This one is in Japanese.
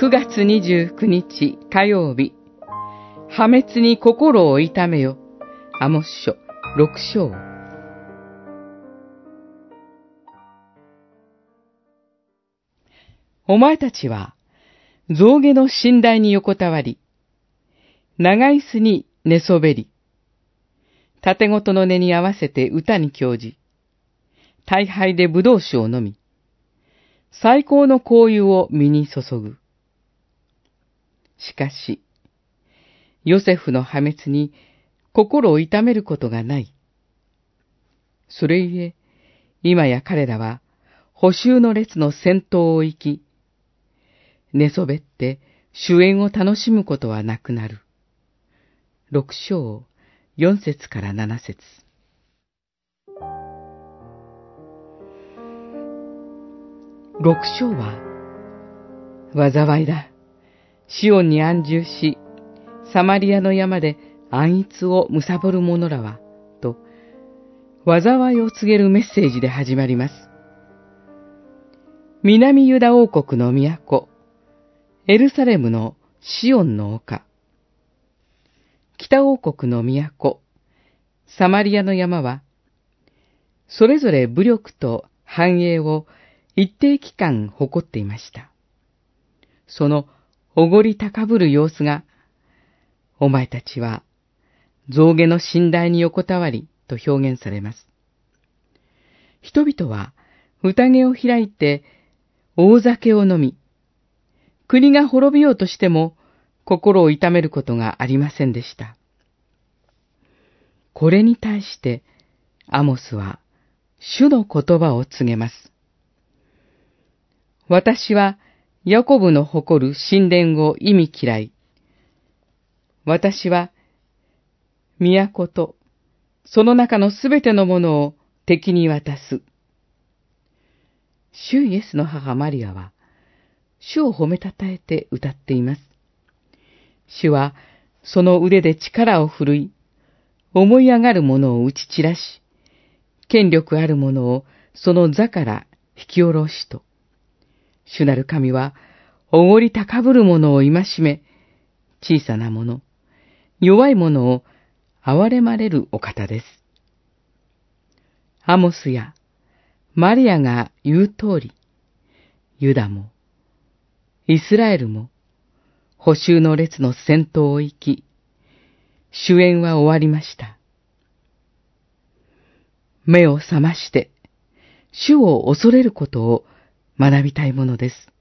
9月29日火曜日、破滅に心を痛めよ。アモス書6章。お前たちは、象牙の寝台に横たわり、長椅子に寝そべり、縦ごとの根に合わせて歌に教じ、大杯で葡萄酒を飲み、最高の香油を身に注ぐ。しかし、ヨセフの破滅に心を痛めることがない。それゆえ、今や彼らは補修の列の先頭を行き、寝そべって主演を楽しむことはなくなる。六章、四節から七節六章は、災いだ。シオンに安住し、サマリアの山で暗逸を貪る者らは、と、災いを告げるメッセージで始まります。南ユダ王国の都、エルサレムのシオンの丘、北王国の都、サマリアの山は、それぞれ武力と繁栄を一定期間誇っていました。そのおごり高ぶる様子が、お前たちは象牙の寝台に横たわりと表現されます。人々は宴を開いて大酒を飲み、国が滅びようとしても心を痛めることがありませんでした。これに対してアモスは主の言葉を告げます。私はヤコブの誇る神殿を意味嫌い。私は都とその中のすべてのものを敵に渡す。主イエスの母マリアは、主を褒めたたえて歌っています。主は、その腕で力を振るい、思い上がる者を打ち散らし、権力ある者をその座から引き下ろしと。主なる神は、おごり高ぶる者を戒め、小さな者、弱い者を憐れまれるお方です。アモスやマリアが言う通り、ユダも、イスラエルも、補修の列の先頭を行き、主演は終わりました。目を覚まして、主を恐れることを学びたいものです。